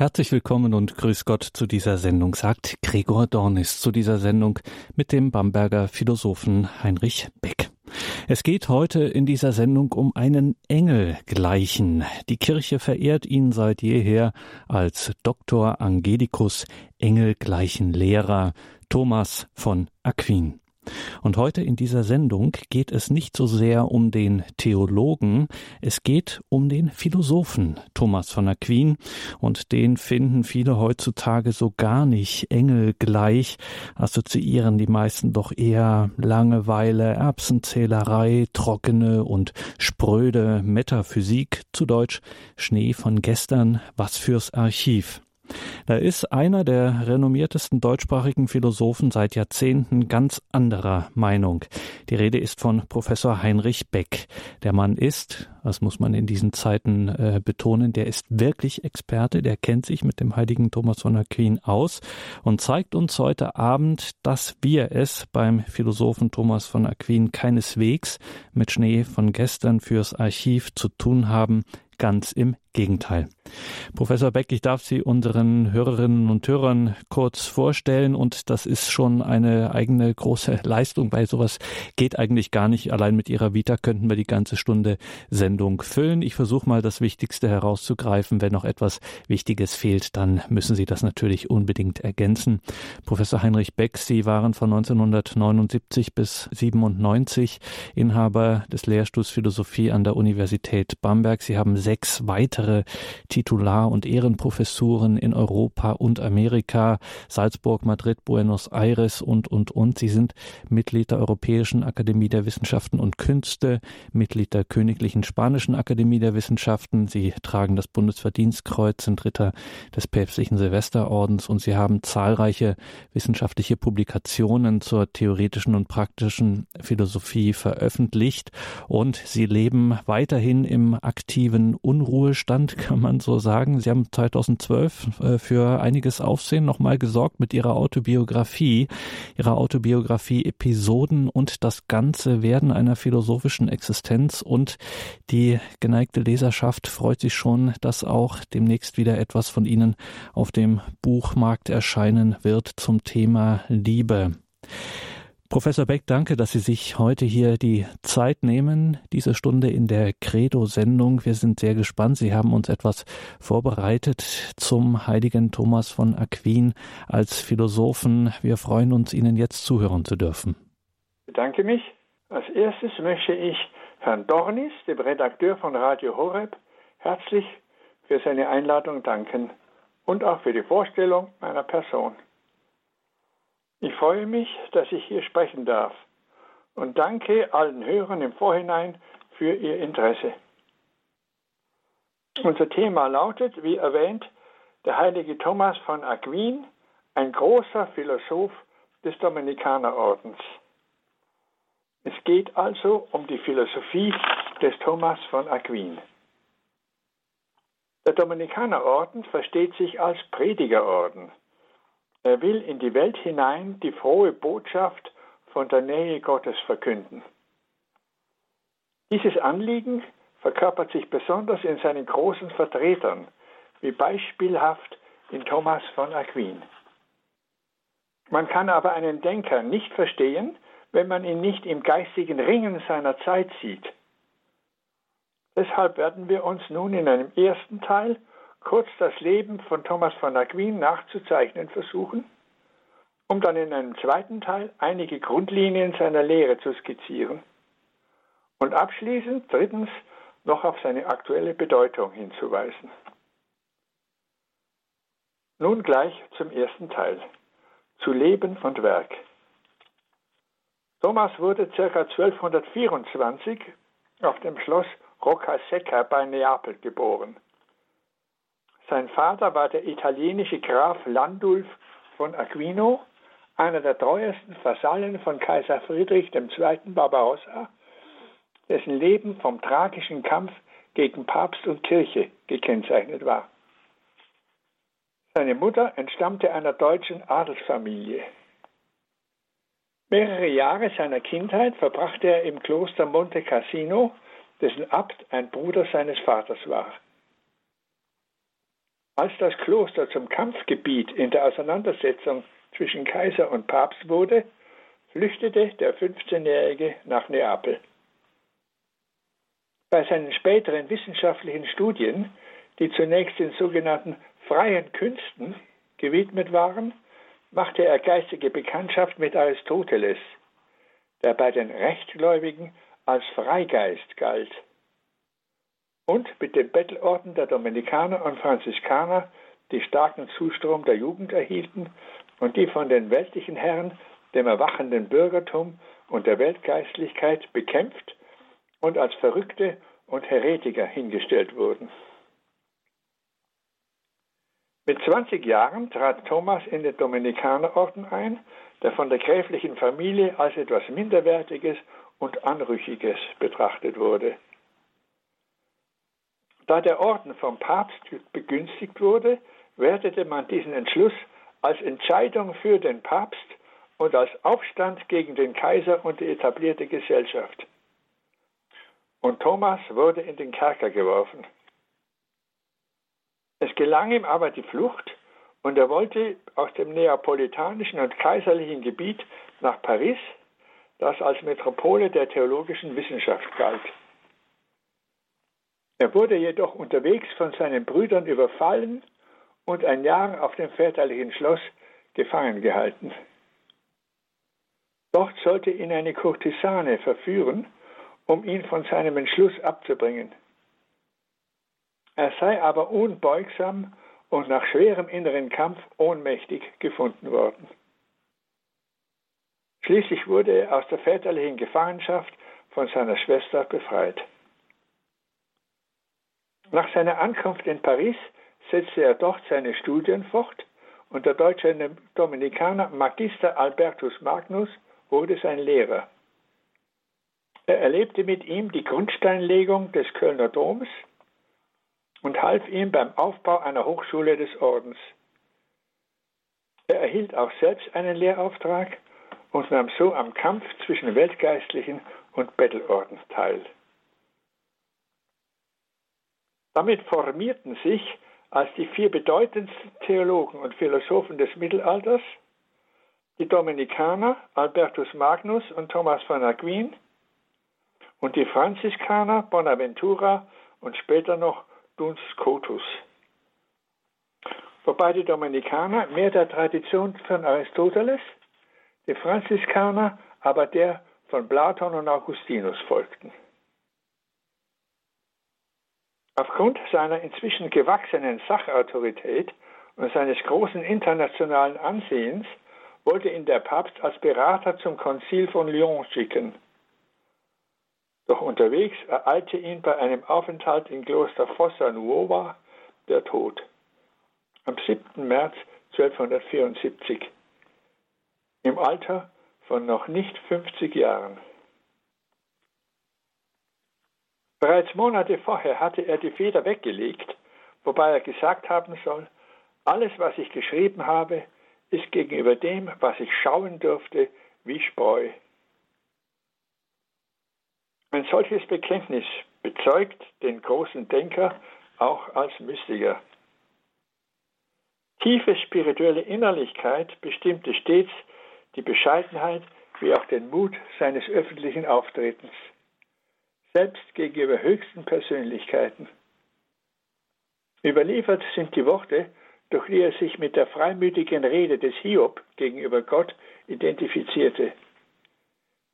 Herzlich willkommen und grüß Gott zu dieser Sendung, sagt Gregor Dornis zu dieser Sendung mit dem Bamberger Philosophen Heinrich Beck. Es geht heute in dieser Sendung um einen Engelgleichen. Die Kirche verehrt ihn seit jeher als Doktor Angelicus, Engelgleichen Lehrer Thomas von Aquin. Und heute in dieser Sendung geht es nicht so sehr um den Theologen, es geht um den Philosophen Thomas von Aquin und den finden viele heutzutage so gar nicht engelgleich, assoziieren die meisten doch eher Langeweile, Erbsenzählerei, trockene und spröde Metaphysik, zu Deutsch Schnee von gestern, was fürs Archiv. Da ist einer der renommiertesten deutschsprachigen Philosophen seit Jahrzehnten ganz anderer Meinung. Die Rede ist von Professor Heinrich Beck. Der Mann ist, das muss man in diesen Zeiten äh, betonen, der ist wirklich Experte, der kennt sich mit dem heiligen Thomas von Aquin aus und zeigt uns heute Abend, dass wir es beim Philosophen Thomas von Aquin keineswegs mit Schnee von gestern fürs Archiv zu tun haben. Ganz im Gegenteil. Professor Beck, ich darf Sie unseren Hörerinnen und Hörern kurz vorstellen und das ist schon eine eigene große Leistung, weil sowas geht eigentlich gar nicht. Allein mit Ihrer Vita könnten wir die ganze Stunde Sendung füllen. Ich versuche mal das Wichtigste herauszugreifen. Wenn noch etwas Wichtiges fehlt, dann müssen Sie das natürlich unbedingt ergänzen. Professor Heinrich Beck, Sie waren von 1979 bis 97 Inhaber des Lehrstuhls Philosophie an der Universität Bamberg. Sie haben sechs weitere Titular- und Ehrenprofessuren in Europa und Amerika, Salzburg, Madrid, Buenos Aires und, und, und. Sie sind Mitglied der Europäischen Akademie der Wissenschaften und Künste, Mitglied der Königlichen Spanischen Akademie der Wissenschaften. Sie tragen das Bundesverdienstkreuz, sind Ritter des päpstlichen Silvesterordens und sie haben zahlreiche wissenschaftliche Publikationen zur theoretischen und praktischen Philosophie veröffentlicht und sie leben weiterhin im aktiven Unruhestand, kann man so sagen. Sie haben 2012 äh, für einiges Aufsehen nochmal gesorgt mit ihrer Autobiografie, ihrer Autobiografie Episoden und das ganze Werden einer philosophischen Existenz und die geneigte Leserschaft freut sich schon, dass auch demnächst wieder etwas von Ihnen auf dem Buchmarkt erscheinen wird zum Thema Liebe. Professor Beck, danke, dass Sie sich heute hier die Zeit nehmen, diese Stunde in der Credo-Sendung. Wir sind sehr gespannt. Sie haben uns etwas vorbereitet zum heiligen Thomas von Aquin als Philosophen. Wir freuen uns, Ihnen jetzt zuhören zu dürfen. Ich bedanke mich. Als erstes möchte ich Herrn Dornis, dem Redakteur von Radio Horeb, herzlich für seine Einladung danken und auch für die Vorstellung meiner Person. Ich freue mich, dass ich hier sprechen darf und danke allen Hörern im Vorhinein für ihr Interesse. Unser Thema lautet, wie erwähnt, der heilige Thomas von Aquin, ein großer Philosoph des Dominikanerordens. Es geht also um die Philosophie des Thomas von Aquin. Der Dominikanerorden versteht sich als Predigerorden. Er will in die Welt hinein die frohe Botschaft von der Nähe Gottes verkünden. Dieses Anliegen verkörpert sich besonders in seinen großen Vertretern, wie beispielhaft in Thomas von Aquin. Man kann aber einen Denker nicht verstehen, wenn man ihn nicht im geistigen Ringen seiner Zeit sieht. Deshalb werden wir uns nun in einem ersten Teil kurz das Leben von Thomas von Aquin nachzuzeichnen versuchen, um dann in einem zweiten Teil einige Grundlinien seiner Lehre zu skizzieren und abschließend drittens noch auf seine aktuelle Bedeutung hinzuweisen. Nun gleich zum ersten Teil, zu Leben und Werk. Thomas wurde ca. 1224 auf dem Schloss Roccasecca bei Neapel geboren. Sein Vater war der italienische Graf Landulf von Aquino, einer der treuesten Vasallen von Kaiser Friedrich II. Barbarossa, dessen Leben vom tragischen Kampf gegen Papst und Kirche gekennzeichnet war. Seine Mutter entstammte einer deutschen Adelsfamilie. Mehrere Jahre seiner Kindheit verbrachte er im Kloster Monte Cassino, dessen Abt ein Bruder seines Vaters war. Als das Kloster zum Kampfgebiet in der Auseinandersetzung zwischen Kaiser und Papst wurde, flüchtete der 15-Jährige nach Neapel. Bei seinen späteren wissenschaftlichen Studien, die zunächst den sogenannten freien Künsten gewidmet waren, machte er geistige Bekanntschaft mit Aristoteles, der bei den Rechtgläubigen als Freigeist galt, und mit dem Bettelorden der Dominikaner und Franziskaner, die starken Zustrom der Jugend erhielten und die von den weltlichen Herren, dem erwachenden Bürgertum und der Weltgeistlichkeit bekämpft und als Verrückte und Heretiker hingestellt wurden. Mit 20 Jahren trat Thomas in den Dominikanerorden ein, der von der gräflichen Familie als etwas Minderwertiges und Anrüchiges betrachtet wurde. Da der Orden vom Papst begünstigt wurde, wertete man diesen Entschluss als Entscheidung für den Papst und als Aufstand gegen den Kaiser und die etablierte Gesellschaft. Und Thomas wurde in den Kerker geworfen. Es gelang ihm aber die Flucht und er wollte aus dem neapolitanischen und kaiserlichen Gebiet nach Paris, das als Metropole der theologischen Wissenschaft galt. Er wurde jedoch unterwegs von seinen Brüdern überfallen und ein Jahr auf dem väterlichen Schloss gefangen gehalten. Dort sollte ihn eine Kurtisane verführen, um ihn von seinem Entschluss abzubringen. Er sei aber unbeugsam und nach schwerem inneren Kampf ohnmächtig gefunden worden. Schließlich wurde er aus der väterlichen Gefangenschaft von seiner Schwester befreit. Nach seiner Ankunft in Paris setzte er dort seine Studien fort und der deutsche Dominikaner Magister Albertus Magnus wurde sein Lehrer. Er erlebte mit ihm die Grundsteinlegung des Kölner Doms und half ihm beim Aufbau einer Hochschule des Ordens. Er erhielt auch selbst einen Lehrauftrag und nahm so am Kampf zwischen Weltgeistlichen und Bettelorden teil. Damit formierten sich als die vier bedeutendsten Theologen und Philosophen des Mittelalters die Dominikaner Albertus Magnus und Thomas von Aquin und die Franziskaner Bonaventura und später noch Duns Scotus. Wobei die Dominikaner mehr der Tradition von Aristoteles, die Franziskaner aber der von Platon und Augustinus folgten. Aufgrund seiner inzwischen gewachsenen Sachautorität und seines großen internationalen Ansehens wollte ihn der Papst als Berater zum Konzil von Lyon schicken. Doch unterwegs ereilte ihn bei einem Aufenthalt in Kloster Fossa Nuova der Tod. Am 7. März 1274. Im Alter von noch nicht 50 Jahren. Bereits Monate vorher hatte er die Feder weggelegt, wobei er gesagt haben soll, alles, was ich geschrieben habe, ist gegenüber dem, was ich schauen durfte, wie Spreu. Ein solches Bekenntnis bezeugt den großen Denker auch als Mystiker. Tiefe spirituelle Innerlichkeit bestimmte stets die Bescheidenheit wie auch den Mut seines öffentlichen Auftretens, selbst gegenüber höchsten Persönlichkeiten. Überliefert sind die Worte, durch die er sich mit der freimütigen Rede des Hiob gegenüber Gott identifizierte.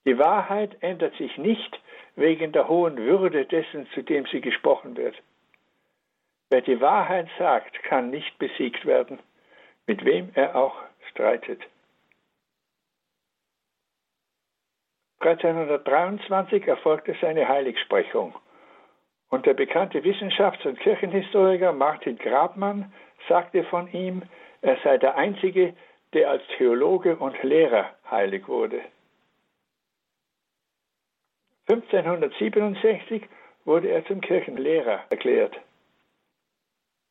Die Wahrheit ändert sich nicht wegen der hohen Würde dessen, zu dem sie gesprochen wird. Wer die Wahrheit sagt, kann nicht besiegt werden, mit wem er auch streitet. 1323 erfolgte seine Heiligsprechung und der bekannte Wissenschafts- und Kirchenhistoriker Martin Grabmann sagte von ihm, er sei der Einzige, der als Theologe und Lehrer heilig wurde. 1567 wurde er zum Kirchenlehrer erklärt.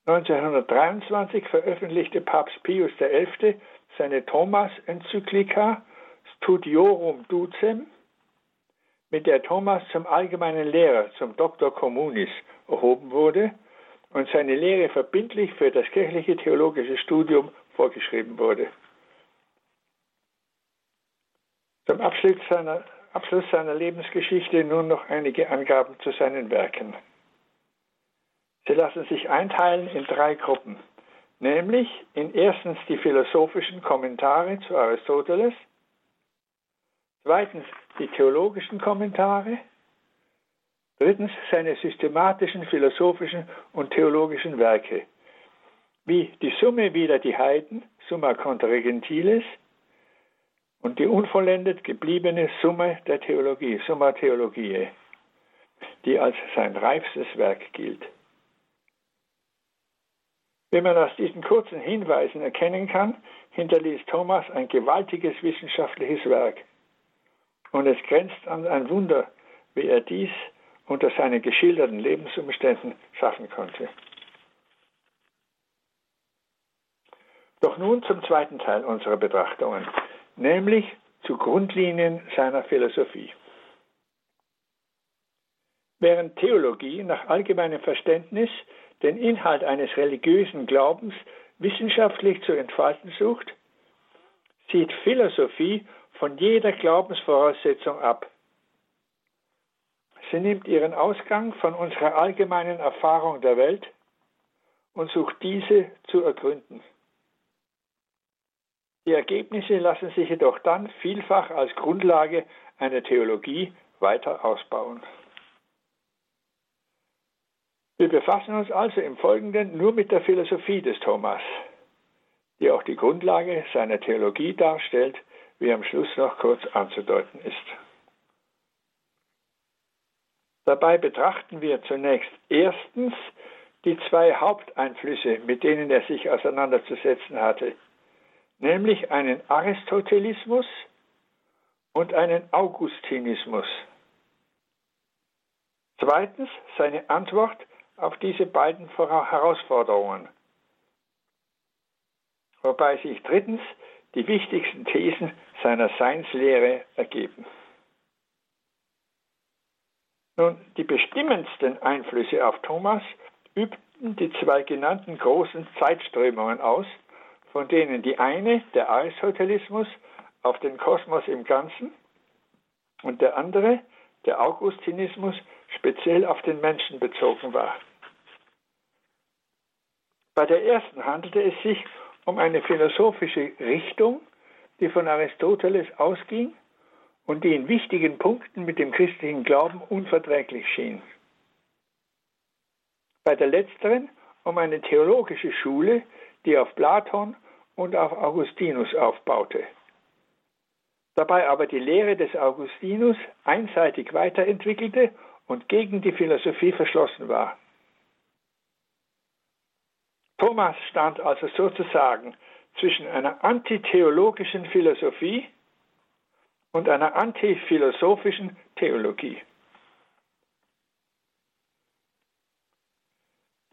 1923 veröffentlichte Papst Pius XI. seine Thomas-Enzyklika Studiorum Ducem, mit der Thomas zum allgemeinen Lehrer, zum Doktor Communis erhoben wurde und seine Lehre verbindlich für das kirchliche theologische Studium vorgeschrieben wurde. Zum Abschluss seiner, Abschluss seiner Lebensgeschichte nun noch einige Angaben zu seinen Werken. Sie lassen sich einteilen in drei Gruppen, nämlich in erstens die philosophischen Kommentare zu Aristoteles, zweitens die theologischen Kommentare, drittens seine systematischen, philosophischen und theologischen Werke, wie die Summe wider die Heiden, Summa contra Gentiles, und die unvollendet gebliebene Summe der Theologie, Summa Theologiae, die als sein reifstes Werk gilt. Wie man aus diesen kurzen Hinweisen erkennen kann, hinterließ Thomas ein gewaltiges wissenschaftliches Werk. Und es grenzt an ein Wunder, wie er dies unter seinen geschilderten Lebensumständen schaffen konnte. Doch nun zum zweiten Teil unserer Betrachtungen nämlich zu Grundlinien seiner Philosophie. Während Theologie nach allgemeinem Verständnis den Inhalt eines religiösen Glaubens wissenschaftlich zu entfalten sucht, sieht Philosophie von jeder Glaubensvoraussetzung ab. Sie nimmt ihren Ausgang von unserer allgemeinen Erfahrung der Welt und sucht diese zu ergründen. Die Ergebnisse lassen sich jedoch dann vielfach als Grundlage einer Theologie weiter ausbauen. Wir befassen uns also im Folgenden nur mit der Philosophie des Thomas, die auch die Grundlage seiner Theologie darstellt, wie am Schluss noch kurz anzudeuten ist. Dabei betrachten wir zunächst erstens die zwei Haupteinflüsse, mit denen er sich auseinanderzusetzen hatte, nämlich einen Aristotelismus und einen Augustinismus. Zweitens seine Antwort auf diese beiden Herausforderungen, wobei sich drittens die wichtigsten Thesen seiner Seinslehre ergeben. Nun, die bestimmendsten Einflüsse auf Thomas übten die zwei genannten großen Zeitströmungen aus, von denen die eine, der Aristotelismus, auf den Kosmos im Ganzen und der andere, der Augustinismus, speziell auf den Menschen bezogen war. Bei der ersten handelte es sich um eine philosophische Richtung, die von Aristoteles ausging und die in wichtigen Punkten mit dem christlichen Glauben unverträglich schien. Bei der letzteren um eine theologische Schule, die auf Platon und auf Augustinus aufbaute. Dabei aber die Lehre des Augustinus einseitig weiterentwickelte und gegen die Philosophie verschlossen war. Thomas stand also sozusagen zwischen einer antitheologischen Philosophie und einer antiphilosophischen Theologie.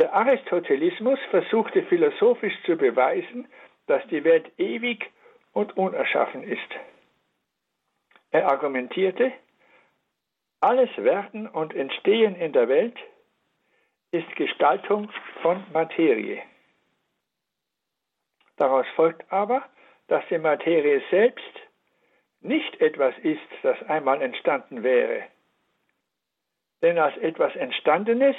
Der Aristotelismus versuchte philosophisch zu beweisen, dass die Welt ewig und unerschaffen ist. Er argumentierte, alles Werden und Entstehen in der Welt ist Gestaltung von Materie. Daraus folgt aber, dass die Materie selbst nicht etwas ist, das einmal entstanden wäre. Denn als etwas Entstandenes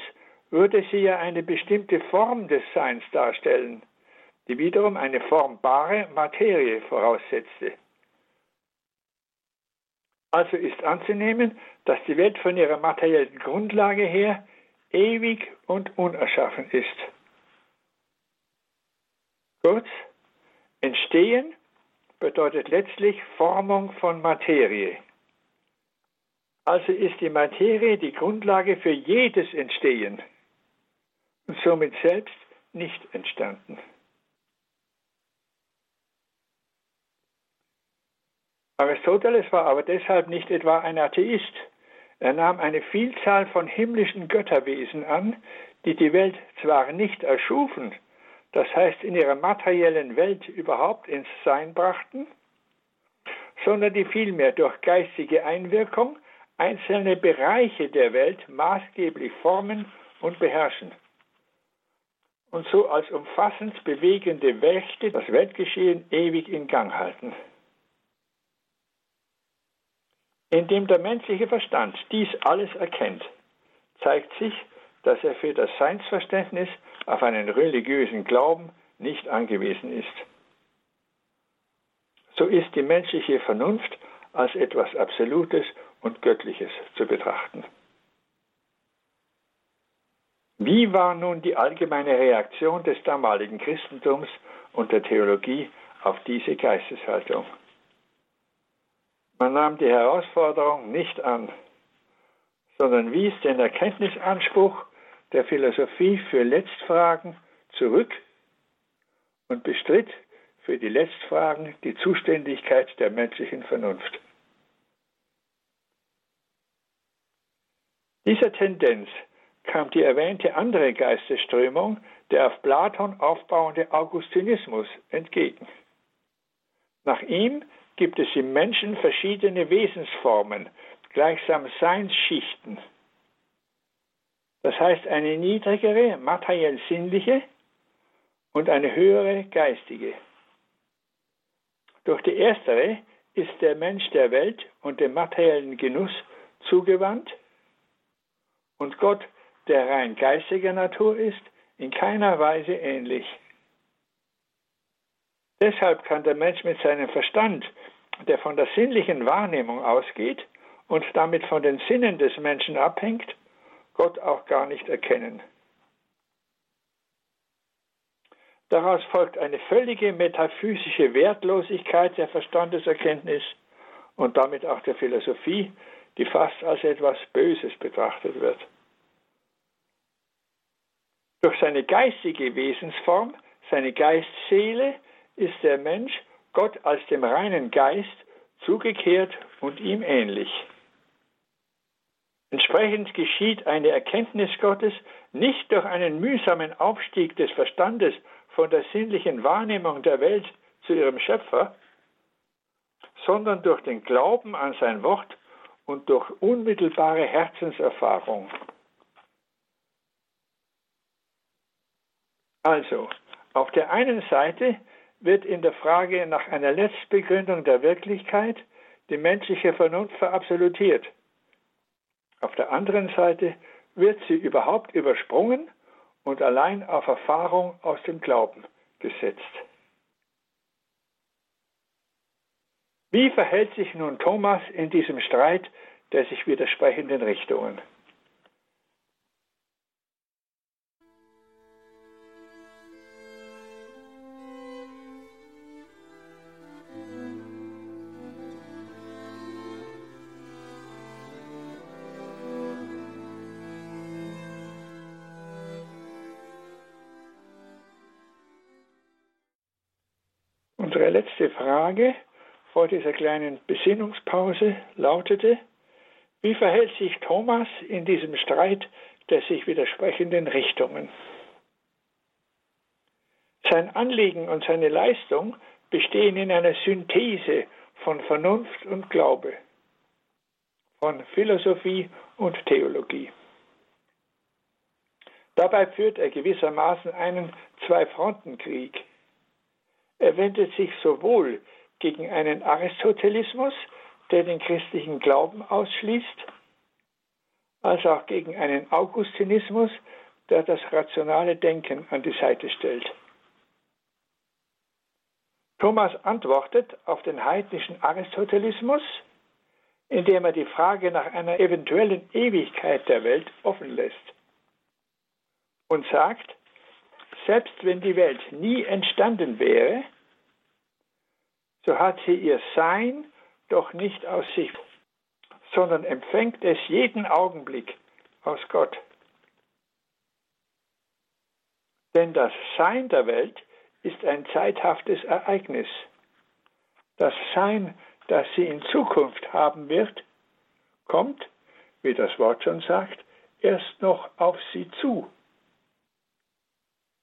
würde sie ja eine bestimmte Form des Seins darstellen, die wiederum eine formbare Materie voraussetzte. Also ist anzunehmen, dass die Welt von ihrer materiellen Grundlage her ewig und unerschaffen ist. Kurz, Entstehen bedeutet letztlich Formung von Materie. Also ist die Materie die Grundlage für jedes Entstehen und somit selbst nicht entstanden. Aristoteles war aber deshalb nicht etwa ein Atheist. Er nahm eine Vielzahl von himmlischen Götterwesen an, die die Welt zwar nicht erschufen, das heißt in ihrer materiellen Welt überhaupt ins Sein brachten, sondern die vielmehr durch geistige Einwirkung einzelne Bereiche der Welt maßgeblich formen und beherrschen. und so als umfassend bewegende Mächte das Weltgeschehen ewig in Gang halten. Indem der menschliche Verstand dies alles erkennt, zeigt sich, dass er für das Seinsverständnis auf einen religiösen Glauben nicht angewiesen ist. So ist die menschliche Vernunft als etwas Absolutes und Göttliches zu betrachten. Wie war nun die allgemeine Reaktion des damaligen Christentums und der Theologie auf diese Geisteshaltung? Man nahm die Herausforderung nicht an, sondern wies den Erkenntnisanspruch der Philosophie für Letztfragen zurück und bestritt für die Letztfragen die Zuständigkeit der menschlichen Vernunft. Dieser Tendenz kam die erwähnte andere Geistesströmung, der auf Platon aufbauende Augustinismus, entgegen. Nach ihm gibt es im Menschen verschiedene Wesensformen, gleichsam Seinsschichten. Das heißt eine niedrigere, materiell sinnliche und eine höhere geistige. Durch die erstere ist der Mensch der Welt und dem materiellen Genuss zugewandt und Gott, der rein geistiger Natur ist, in keiner Weise ähnlich. Deshalb kann der Mensch mit seinem Verstand, der von der sinnlichen Wahrnehmung ausgeht und damit von den Sinnen des Menschen abhängt, Gott auch gar nicht erkennen. Daraus folgt eine völlige metaphysische Wertlosigkeit der Verstandeserkenntnis und damit auch der Philosophie, die fast als etwas Böses betrachtet wird. Durch seine geistige Wesensform, seine Geistseele, ist der Mensch Gott als dem reinen Geist zugekehrt und ihm ähnlich. Entsprechend geschieht eine Erkenntnis Gottes nicht durch einen mühsamen Aufstieg des Verstandes von der sinnlichen Wahrnehmung der Welt zu ihrem Schöpfer, sondern durch den Glauben an sein Wort und durch unmittelbare Herzenserfahrung. Also, auf der einen Seite wird in der Frage nach einer Letztbegründung der Wirklichkeit die menschliche Vernunft verabsolutiert. Auf der anderen Seite wird sie überhaupt übersprungen und allein auf Erfahrung aus dem Glauben gesetzt. Wie verhält sich nun Thomas in diesem Streit der sich widersprechenden Richtungen? Unsere letzte Frage vor dieser kleinen Besinnungspause lautete, wie verhält sich Thomas in diesem Streit der sich widersprechenden Richtungen? Sein Anliegen und seine Leistung bestehen in einer Synthese von Vernunft und Glaube, von Philosophie und Theologie. Dabei führt er gewissermaßen einen Zwei-Fronten-Krieg er wendet sich sowohl gegen einen Aristotelismus, der den christlichen Glauben ausschließt, als auch gegen einen Augustinismus, der das rationale Denken an die Seite stellt. Thomas antwortet auf den heidnischen Aristotelismus, indem er die Frage nach einer eventuellen Ewigkeit der Welt offen lässt und sagt, selbst wenn die Welt nie entstanden wäre, so hat sie ihr Sein doch nicht aus sich, sondern empfängt es jeden Augenblick aus Gott. Denn das Sein der Welt ist ein zeithaftes Ereignis. Das Sein, das sie in Zukunft haben wird, kommt, wie das Wort schon sagt, erst noch auf sie zu.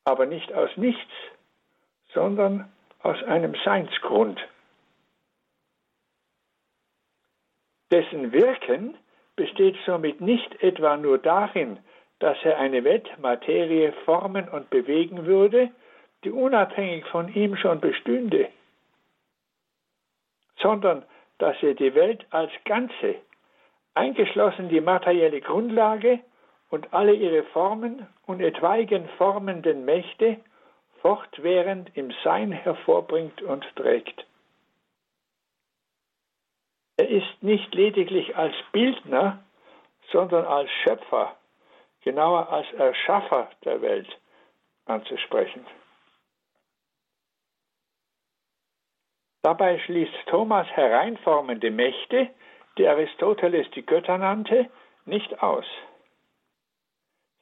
Aber nicht aus nichts, sondern aus einem Seinsgrund. Dessen Wirken besteht somit nicht etwa nur darin, dass er eine Weltmaterie formen und bewegen würde, die unabhängig von ihm schon bestünde, sondern dass er die Welt als Ganze, eingeschlossen die materielle Grundlage und alle ihre Formen und etwaigen formenden Mächte, fortwährend im Sein hervorbringt und trägt. Er ist nicht lediglich als Bildner, sondern als Schöpfer, genauer als Erschaffer der Welt anzusprechen. Dabei schließt Thomas hereinformende Mächte, die Aristoteles die Götter nannte, nicht aus.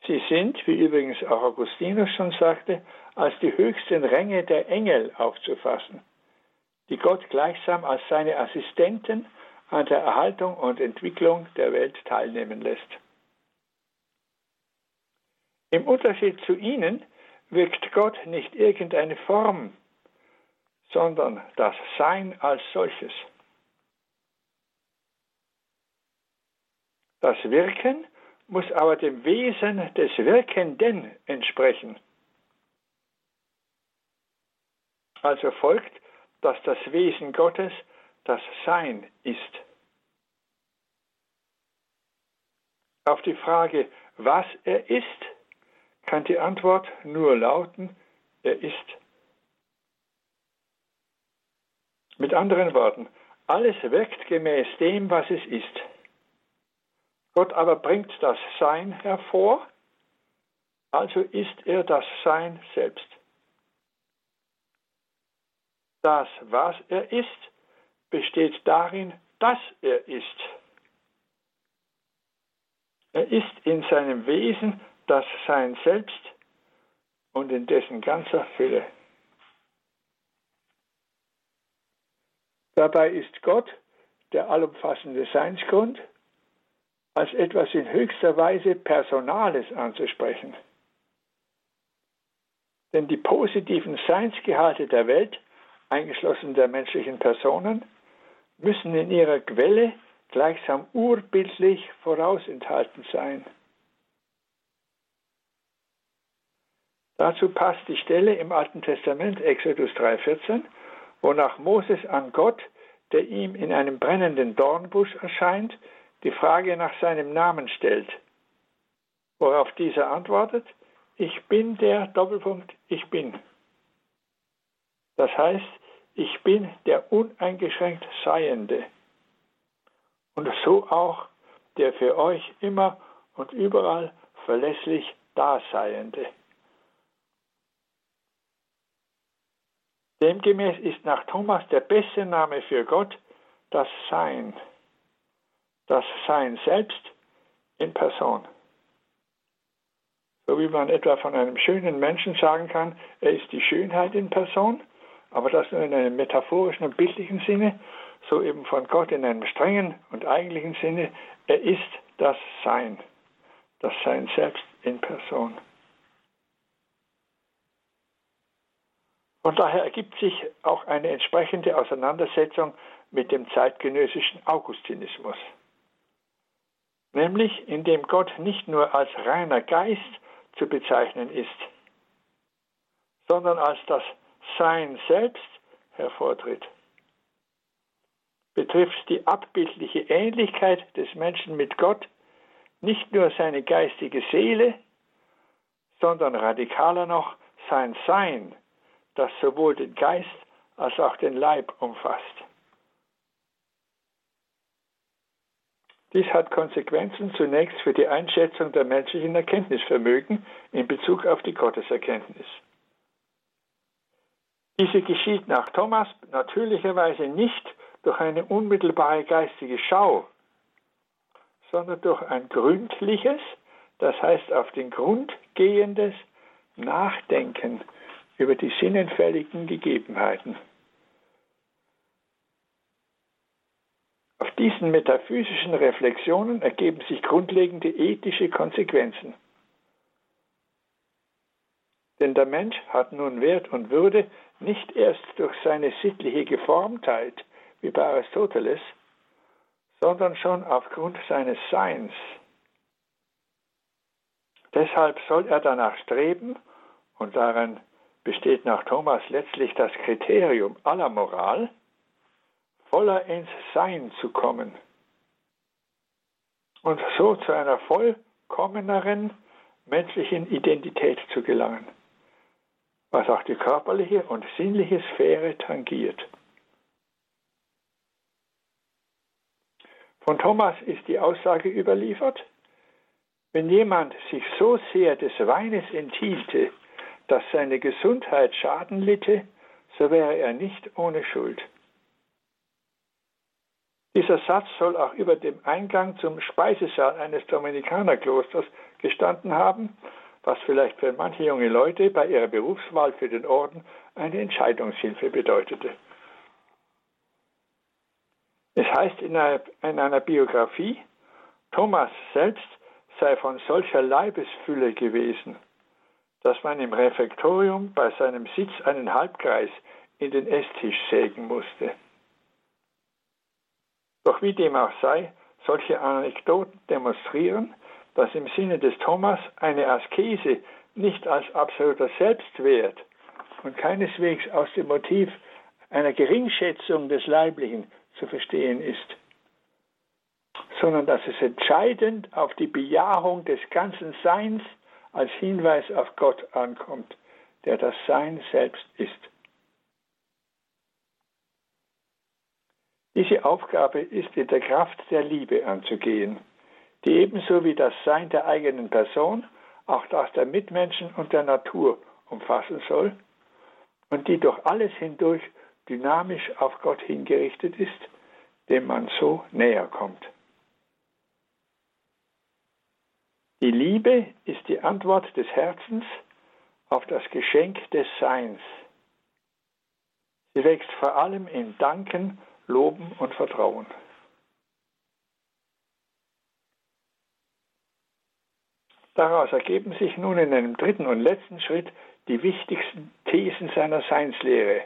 Sie sind, wie übrigens auch Augustinus schon sagte, als die höchsten Ränge der Engel aufzufassen, die Gott gleichsam als seine Assistenten an der Erhaltung und Entwicklung der Welt teilnehmen lässt. Im Unterschied zu ihnen wirkt Gott nicht irgendeine Form, sondern das Sein als solches. Das Wirken muss aber dem Wesen des Wirkenden entsprechen. Also folgt, dass das Wesen Gottes das Sein ist. Auf die Frage, was er ist, kann die Antwort nur lauten, er ist. Mit anderen Worten, alles wirkt gemäß dem, was es ist. Gott aber bringt das Sein hervor, also ist er das Sein selbst. Das, was er ist, besteht darin, dass er ist. Er ist in seinem Wesen das Sein selbst und in dessen ganzer Fülle. Dabei ist Gott der allumfassende Seinsgrund als etwas in höchster Weise Personales anzusprechen. Denn die positiven Seinsgehalte der Welt, eingeschlossen der menschlichen Personen, müssen in ihrer Quelle gleichsam urbildlich vorausenthalten sein. Dazu passt die Stelle im Alten Testament, Exodus 3,14, wonach Moses an Gott, der ihm in einem brennenden Dornbusch erscheint, die Frage nach seinem Namen stellt, worauf dieser antwortet, ich bin der Doppelpunkt, ich bin. Das heißt, ich bin der uneingeschränkt Seiende. Und so auch der für euch immer und überall verlässlich Daseiende. Demgemäß ist nach Thomas der beste Name für Gott das Sein, das Sein selbst in Person. So wie man etwa von einem schönen Menschen sagen kann, er ist die Schönheit in Person, aber das nur in einem metaphorischen und bildlichen Sinne, so eben von Gott in einem strengen und eigentlichen Sinne, er ist das Sein, das Sein selbst in Person. Und daher ergibt sich auch eine entsprechende Auseinandersetzung mit dem zeitgenössischen Augustinismus. Nämlich indem Gott nicht nur als reiner Geist zu bezeichnen ist, sondern als das sein selbst hervortritt. Betrifft die abbildliche Ähnlichkeit des Menschen mit Gott nicht nur seine geistige Seele, sondern radikaler noch sein Sein, das sowohl den Geist als auch den Leib umfasst. Dies hat Konsequenzen zunächst für die Einschätzung der menschlichen Erkenntnisvermögen in Bezug auf die Gotteserkenntnis. Diese geschieht nach Thomas natürlicherweise nicht durch eine unmittelbare geistige Schau, sondern durch ein gründliches, das heißt auf den Grund gehendes Nachdenken über die sinnenfälligen Gegebenheiten. Auf diesen metaphysischen Reflexionen ergeben sich grundlegende ethische Konsequenzen. Denn der Mensch hat nun Wert und Würde nicht erst durch seine sittliche Geformtheit, wie bei Aristoteles, sondern schon aufgrund seines Seins. Deshalb soll er danach streben, und darin besteht nach Thomas letztlich das Kriterium aller Moral, voller ins Sein zu kommen und so zu einer vollkommeneren menschlichen Identität zu gelangen, was auch die körperliche und sinnliche Sphäre tangiert. Von Thomas ist die Aussage überliefert, wenn jemand sich so sehr des Weines enthielte, dass seine Gesundheit Schaden litte, so wäre er nicht ohne Schuld. Dieser Satz soll auch über dem Eingang zum Speisesaal eines Dominikanerklosters gestanden haben, was vielleicht für manche junge Leute bei ihrer Berufswahl für den Orden eine Entscheidungshilfe bedeutete. Es heißt in einer, in einer Biografie, Thomas selbst sei von solcher Leibesfülle gewesen, dass man im Refektorium bei seinem Sitz einen Halbkreis in den Esstisch sägen musste. Doch wie dem auch sei, solche Anekdoten demonstrieren, dass im Sinne des Thomas eine Askese nicht als absoluter Selbstwert und keineswegs aus dem Motiv einer Geringschätzung des Leiblichen zu verstehen ist, sondern dass es entscheidend auf die Bejahung des ganzen Seins als Hinweis auf Gott ankommt, der das Sein selbst ist. Diese Aufgabe ist in der Kraft der Liebe anzugehen, die ebenso wie das Sein der eigenen Person auch das der Mitmenschen und der Natur umfassen soll und die durch alles hindurch dynamisch auf Gott hingerichtet ist, dem man so näher kommt. Die Liebe ist die Antwort des Herzens auf das Geschenk des Seins. Sie wächst vor allem in Danken Loben und Vertrauen. Daraus ergeben sich nun in einem dritten und letzten Schritt die wichtigsten Thesen seiner Seinslehre,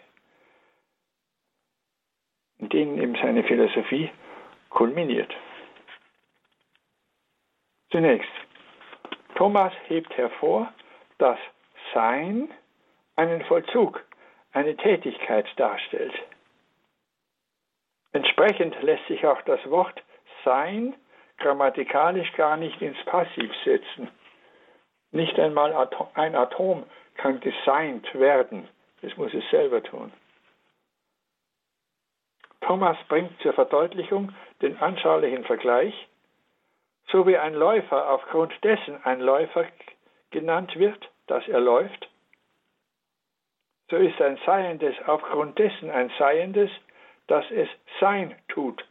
in denen eben seine Philosophie kulminiert. Zunächst, Thomas hebt hervor, dass Sein einen Vollzug, eine Tätigkeit darstellt. Entsprechend lässt sich auch das Wort sein grammatikalisch gar nicht ins Passiv setzen. Nicht einmal ein Atom kann designt werden. Das muss es selber tun. Thomas bringt zur Verdeutlichung den anschaulichen Vergleich, so wie ein Läufer aufgrund dessen ein Läufer genannt wird, dass er läuft, so ist ein Seiendes aufgrund dessen ein Seiendes, dass es Sein tut.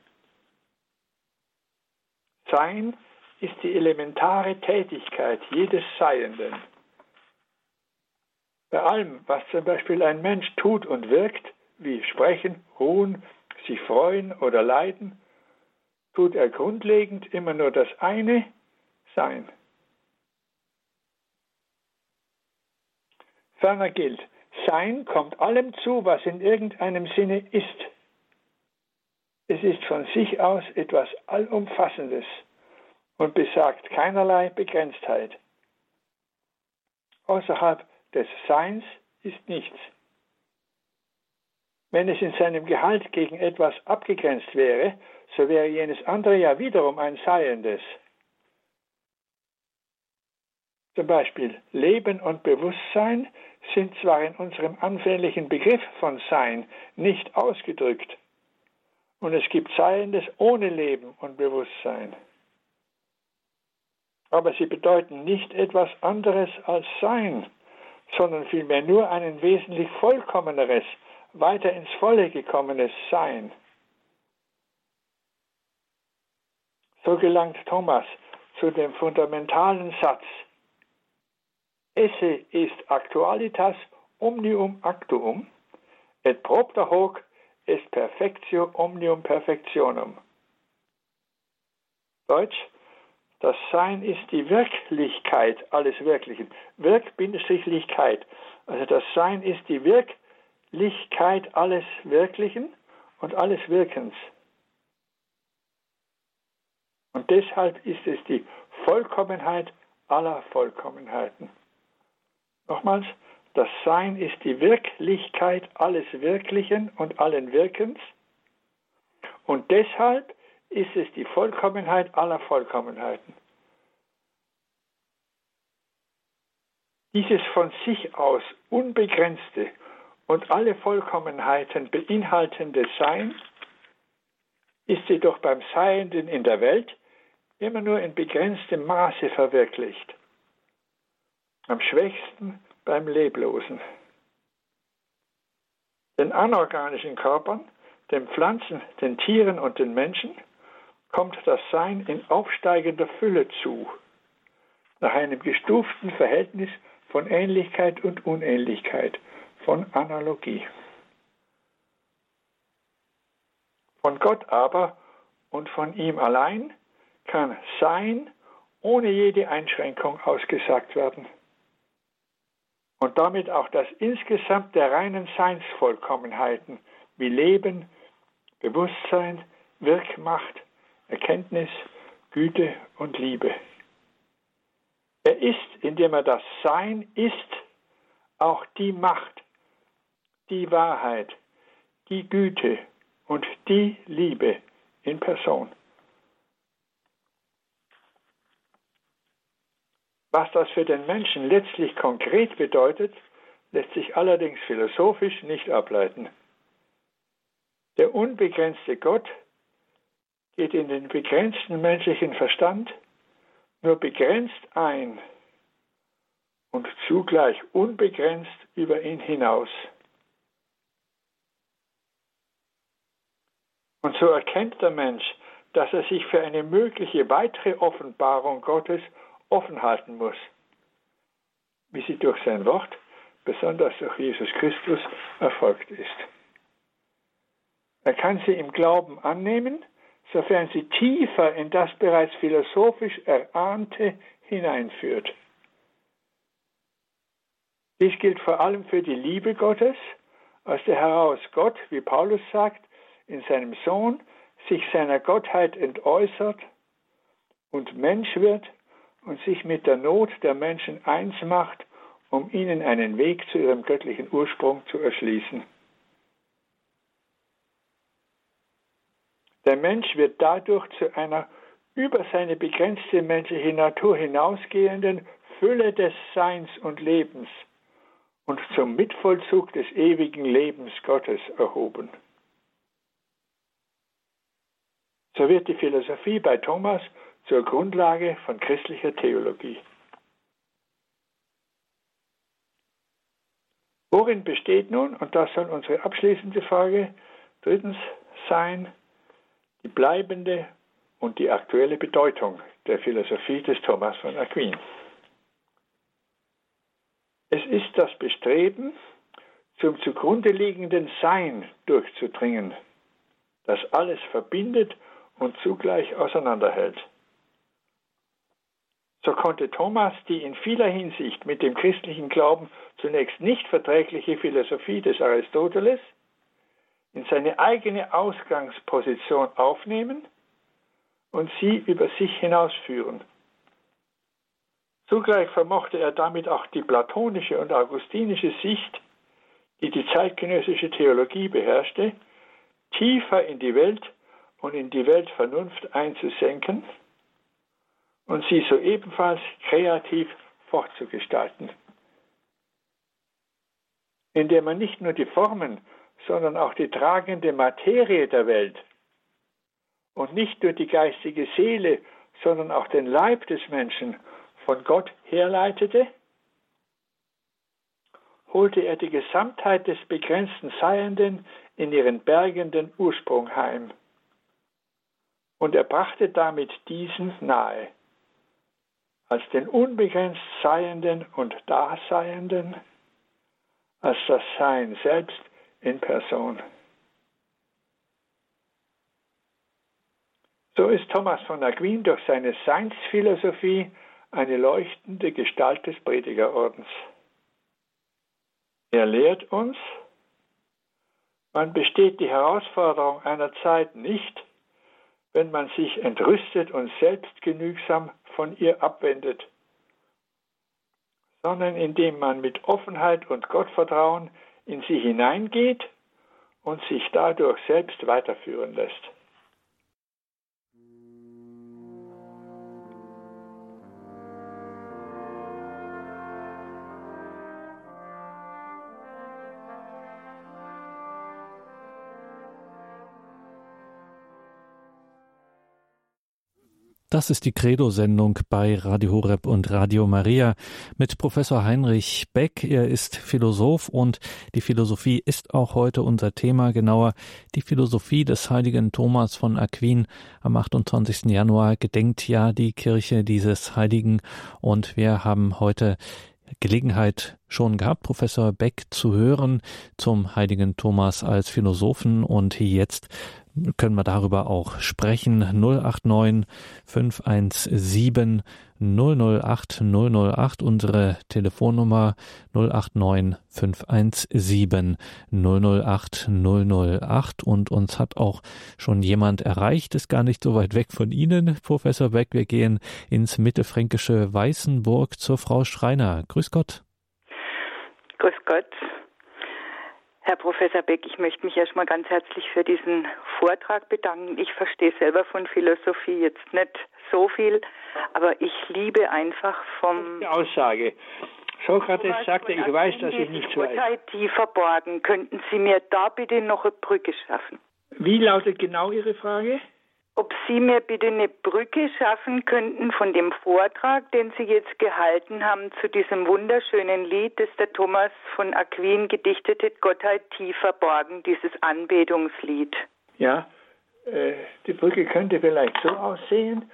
Sein ist die elementare Tätigkeit jedes Seienden. Bei allem, was zum Beispiel ein Mensch tut und wirkt, wie sprechen, ruhen, sich freuen oder leiden, tut er grundlegend immer nur das eine, Sein. Ferner gilt, Sein kommt allem zu, was in irgendeinem Sinne ist. Es ist von sich aus etwas Allumfassendes und besagt keinerlei Begrenztheit. Außerhalb des Seins ist nichts. Wenn es in seinem Gehalt gegen etwas abgegrenzt wäre, so wäre jenes andere ja wiederum ein Seiendes. Zum Beispiel Leben und Bewusstsein sind zwar in unserem anfänglichen Begriff von Sein nicht ausgedrückt, und es gibt Seiendes ohne Leben und Bewusstsein. Aber sie bedeuten nicht etwas anderes als Sein, sondern vielmehr nur ein wesentlich vollkommeneres, weiter ins Volle gekommenes Sein. So gelangt Thomas zu dem fundamentalen Satz, Esse ist actualitas omnium actuum, et propter hoc est perfectio omnium perfectionum. Deutsch, das Sein ist die Wirklichkeit alles Wirklichen. Wirk-Lichkeit. Also das Sein ist die Wirklichkeit alles Wirklichen und alles Wirkens. Und deshalb ist es die Vollkommenheit aller Vollkommenheiten. Nochmals, das Sein ist die Wirklichkeit alles Wirklichen und allen Wirkens und deshalb ist es die Vollkommenheit aller Vollkommenheiten. Dieses von sich aus unbegrenzte und alle Vollkommenheiten beinhaltende Sein ist jedoch beim Seienden in der Welt immer nur in begrenztem Maße verwirklicht. Am schwächsten beim Leblosen. Den anorganischen Körpern, den Pflanzen, den Tieren und den Menschen kommt das Sein in aufsteigender Fülle zu, nach einem gestuften Verhältnis von Ähnlichkeit und Unähnlichkeit, von Analogie. Von Gott aber und von ihm allein kann Sein ohne jede Einschränkung ausgesagt werden und damit auch das insgesamt der reinen Seinsvollkommenheiten wie Leben, Bewusstsein, Wirkmacht, Erkenntnis, Güte und Liebe. Er ist, indem er das Sein ist, auch die Macht, die Wahrheit, die Güte und die Liebe in Person. Was das für den Menschen letztlich konkret bedeutet, lässt sich allerdings philosophisch nicht ableiten. Der unbegrenzte Gott geht in den begrenzten menschlichen Verstand nur begrenzt ein und zugleich unbegrenzt über ihn hinaus. Und so erkennt der Mensch, dass er sich für eine mögliche weitere Offenbarung Gottes offen halten muss, wie sie durch sein Wort, besonders durch Jesus Christus, erfolgt ist. Er kann sie im Glauben annehmen, sofern sie tiefer in das bereits philosophisch Erahnte hineinführt. Dies gilt vor allem für die Liebe Gottes, aus der heraus Gott, wie Paulus sagt, in seinem Sohn sich seiner Gottheit entäußert und Mensch wird und sich mit der Not der Menschen eins macht, um ihnen einen Weg zu ihrem göttlichen Ursprung zu erschließen. Der Mensch wird dadurch zu einer über seine begrenzte menschliche Natur hinausgehenden Fülle des Seins und Lebens und zum Mitvollzug des ewigen Lebens Gottes erhoben. So wird die Philosophie bei Thomas zur Grundlage von christlicher Theologie. Worin besteht nun, und das soll unsere abschließende Frage drittens sein, die bleibende und die aktuelle Bedeutung der Philosophie des Thomas von Aquin? Es ist das Bestreben, zum zugrunde liegenden Sein durchzudringen, das alles verbindet und zugleich auseinanderhält. So konnte Thomas die in vieler Hinsicht mit dem christlichen Glauben zunächst nicht verträgliche Philosophie des Aristoteles in seine eigene Ausgangsposition aufnehmen und sie über sich hinausführen. Zugleich vermochte er damit auch die platonische und augustinische Sicht, die die zeitgenössische Theologie beherrschte, tiefer in die Welt und in die Weltvernunft einzusenken und sie so ebenfalls kreativ fortzugestalten. Indem man nicht nur die Formen, sondern auch die tragende Materie der Welt und nicht nur die geistige Seele, sondern auch den Leib des Menschen von Gott herleitete, holte er die Gesamtheit des begrenzten Seienden in ihren bergenden Ursprung heim. Und er brachte damit diesen nahe als den unbegrenzt Seienden und Daseienden, als das Sein selbst in Person. So ist Thomas von Aquin durch seine Seinsphilosophie eine leuchtende Gestalt des Predigerordens. Er lehrt uns, man besteht die Herausforderung einer Zeit nicht, wenn man sich entrüstet und selbstgenügsam von ihr abwendet, sondern indem man mit Offenheit und Gottvertrauen in sie hineingeht und sich dadurch selbst weiterführen lässt. Das ist die Credo-Sendung bei Radio Horeb und Radio Maria mit Professor Heinrich Beck. Er ist Philosoph und die Philosophie ist auch heute unser Thema, genauer die Philosophie des heiligen Thomas von Aquin. Am 28. Januar gedenkt ja die Kirche dieses Heiligen und wir haben heute Gelegenheit schon gehabt, Professor Beck zu hören zum heiligen Thomas als Philosophen und jetzt können wir darüber auch sprechen. 089 517 008 008 unsere Telefonnummer 089 517 008 008 und uns hat auch schon jemand erreicht, ist gar nicht so weit weg von Ihnen, Professor Beck. Wir gehen ins mittelfränkische Weißenburg zur Frau Schreiner. Grüß Gott. Grüß Gott. Herr Professor Beck, ich möchte mich erstmal ganz herzlich für diesen Vortrag bedanken. Ich verstehe selber von Philosophie jetzt nicht so viel, aber ich liebe einfach vom. Die Aussage. Sokrates sagte, ich weiß, dass ich nichts weiß. Gottheit tief verborgen. Könnten Sie mir da bitte noch eine Brücke schaffen? Wie lautet genau Ihre Frage? Ob Sie mir bitte eine Brücke schaffen könnten von dem Vortrag, den Sie jetzt gehalten haben zu diesem wunderschönen Lied, das der Thomas von Aquin gedichtet hat, Gottheit tief verborgen, dieses Anbetungslied. Ja, äh, die Brücke könnte vielleicht so aussehen.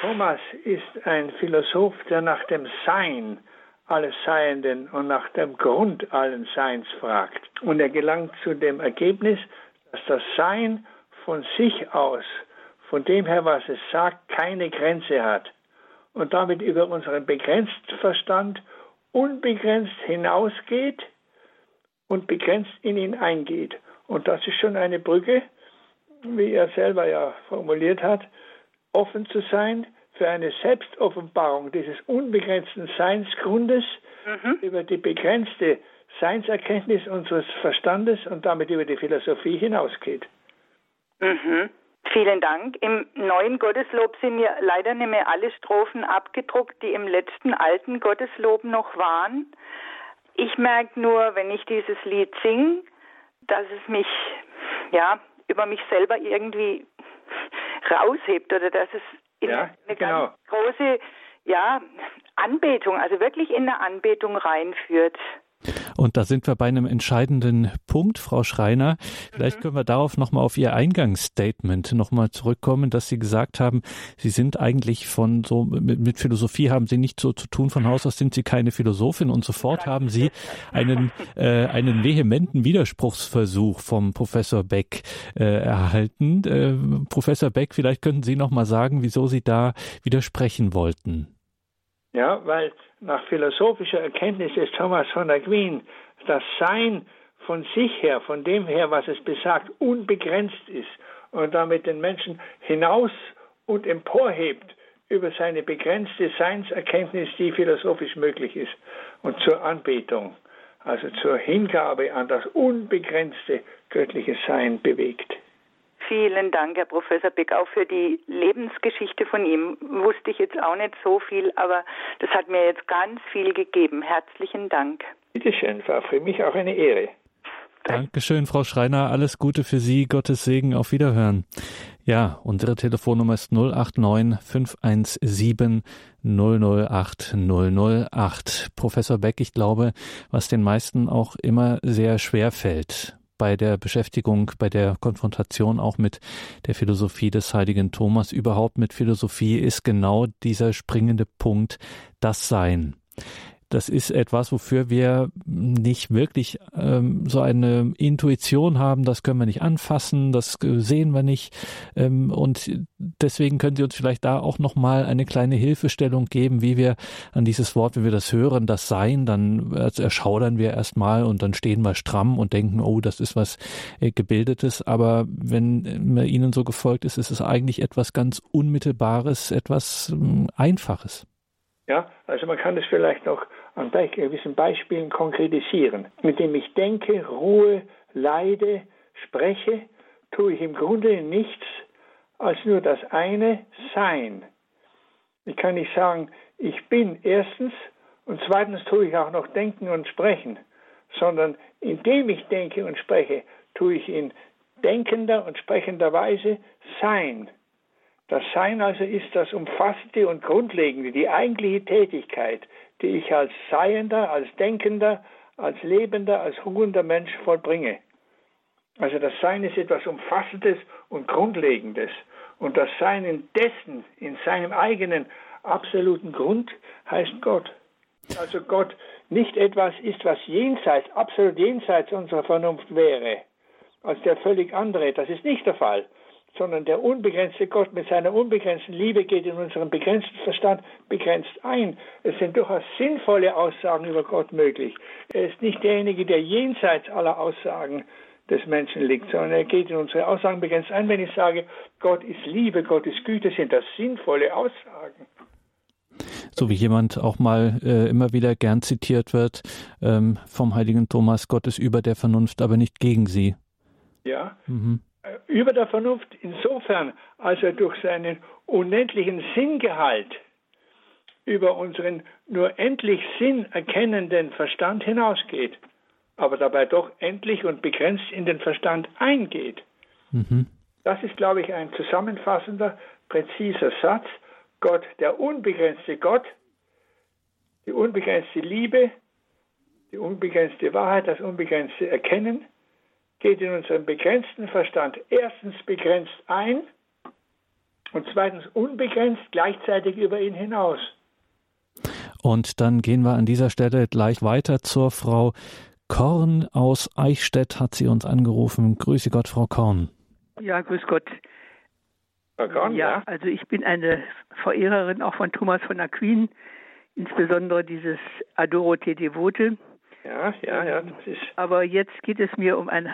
Thomas ist ein Philosoph, der nach dem Sein alles Seienden und nach dem Grund allen Seins fragt. Und er gelangt zu dem Ergebnis, dass das Sein von sich aus von dem her, was es sagt, keine Grenze hat und damit über unseren begrenzten Verstand unbegrenzt hinausgeht und begrenzt in ihn eingeht. Und das ist schon eine Brücke, wie er selber ja formuliert hat, offen zu sein für eine Selbstoffenbarung dieses unbegrenzten Seinsgrundes mhm. über die begrenzte Seinserkenntnis unseres Verstandes und damit über die Philosophie hinausgeht. Mhm. Vielen Dank. Im neuen Gotteslob sind mir leider nicht mehr alle Strophen abgedruckt, die im letzten alten Gotteslob noch waren. Ich merke nur, wenn ich dieses Lied singe, dass es mich, ja, über mich selber irgendwie raushebt oder dass es in ja, eine genau. ganz große, ja, Anbetung, also wirklich in eine Anbetung reinführt. Und da sind wir bei einem entscheidenden Punkt, Frau Schreiner. Vielleicht mhm. können wir darauf nochmal auf Ihr Eingangsstatement nochmal zurückkommen, dass Sie gesagt haben, Sie sind eigentlich von so, mit, mit, Philosophie haben Sie nicht so zu tun. Von Haus aus sind Sie keine Philosophin und sofort haben Sie einen, äh, einen vehementen Widerspruchsversuch vom Professor Beck äh, erhalten. Äh, Professor Beck, vielleicht könnten Sie nochmal sagen, wieso Sie da widersprechen wollten. Ja, weil nach philosophischer Erkenntnis des Thomas von Aquin das Sein von sich her, von dem her, was es besagt, unbegrenzt ist und damit den Menschen hinaus und emporhebt über seine begrenzte Seinserkenntnis, die philosophisch möglich ist, und zur Anbetung, also zur Hingabe an das unbegrenzte göttliche Sein bewegt. Vielen Dank, Herr Professor Beck, auch für die Lebensgeschichte von ihm. Wusste ich jetzt auch nicht so viel, aber das hat mir jetzt ganz viel gegeben. Herzlichen Dank. Bitte schön, war für mich auch eine Ehre. Dankeschön, Frau Schreiner. Alles Gute für Sie. Gottes Segen. Auf Wiederhören. Ja, unsere Telefonnummer ist 089 517 008 008. Professor Beck, ich glaube, was den meisten auch immer sehr schwer fällt, bei der Beschäftigung, bei der Konfrontation auch mit der Philosophie des heiligen Thomas, überhaupt mit Philosophie, ist genau dieser springende Punkt das Sein das ist etwas, wofür wir nicht wirklich ähm, so eine Intuition haben. Das können wir nicht anfassen, das sehen wir nicht. Ähm, und deswegen können Sie uns vielleicht da auch nochmal eine kleine Hilfestellung geben, wie wir an dieses Wort, wenn wir das hören, das Sein, dann erschaudern wir erstmal und dann stehen wir stramm und denken, oh, das ist was äh, Gebildetes. Aber wenn mir Ihnen so gefolgt ist, ist es eigentlich etwas ganz Unmittelbares, etwas äh, Einfaches. Ja, also man kann es vielleicht noch an gewissen Beispielen konkretisieren. Indem ich denke, ruhe, leide, spreche, tue ich im Grunde nichts als nur das eine Sein. Ich kann nicht sagen, ich bin erstens und zweitens tue ich auch noch denken und sprechen, sondern indem ich denke und spreche, tue ich in denkender und sprechender Weise Sein. Das Sein also ist das Umfassende und Grundlegende, die eigentliche Tätigkeit, die ich als Seiender, als Denkender, als Lebender, als ruhender Mensch vollbringe. Also das Sein ist etwas Umfassendes und Grundlegendes. Und das Sein in dessen, in seinem eigenen absoluten Grund heißt Gott. Also Gott nicht etwas ist, was jenseits, absolut jenseits unserer Vernunft wäre, als der völlig andere. Das ist nicht der Fall sondern der unbegrenzte Gott mit seiner unbegrenzten Liebe geht in unseren begrenzten Verstand begrenzt ein. Es sind durchaus sinnvolle Aussagen über Gott möglich. Er ist nicht derjenige, der jenseits aller Aussagen des Menschen liegt, sondern er geht in unsere Aussagen begrenzt ein. Wenn ich sage, Gott ist Liebe, Gott ist Güte, sind das sinnvolle Aussagen. So wie jemand auch mal äh, immer wieder gern zitiert wird ähm, vom heiligen Thomas, Gott ist über der Vernunft, aber nicht gegen sie. Ja. Mhm. Äh, über der Vernunft insofern, als er durch seinen unendlichen Sinngehalt über unseren nur endlich Sinn erkennenden Verstand hinausgeht, aber dabei doch endlich und begrenzt in den Verstand eingeht. Mhm. Das ist, glaube ich, ein zusammenfassender, präziser Satz. Gott, der unbegrenzte Gott, die unbegrenzte Liebe, die unbegrenzte Wahrheit, das unbegrenzte Erkennen, geht in unserem begrenzten Verstand erstens begrenzt ein und zweitens unbegrenzt gleichzeitig über ihn hinaus. Und dann gehen wir an dieser Stelle gleich weiter zur Frau Korn aus Eichstätt, hat sie uns angerufen. Grüße Gott, Frau Korn. Ja, grüß Gott. Frau Korn, ja, ja. Also ich bin eine Verehrerin auch von Thomas von Aquin, insbesondere dieses Adoro te devote. Ja, ja, ja. Das ist Aber jetzt geht es mir um ein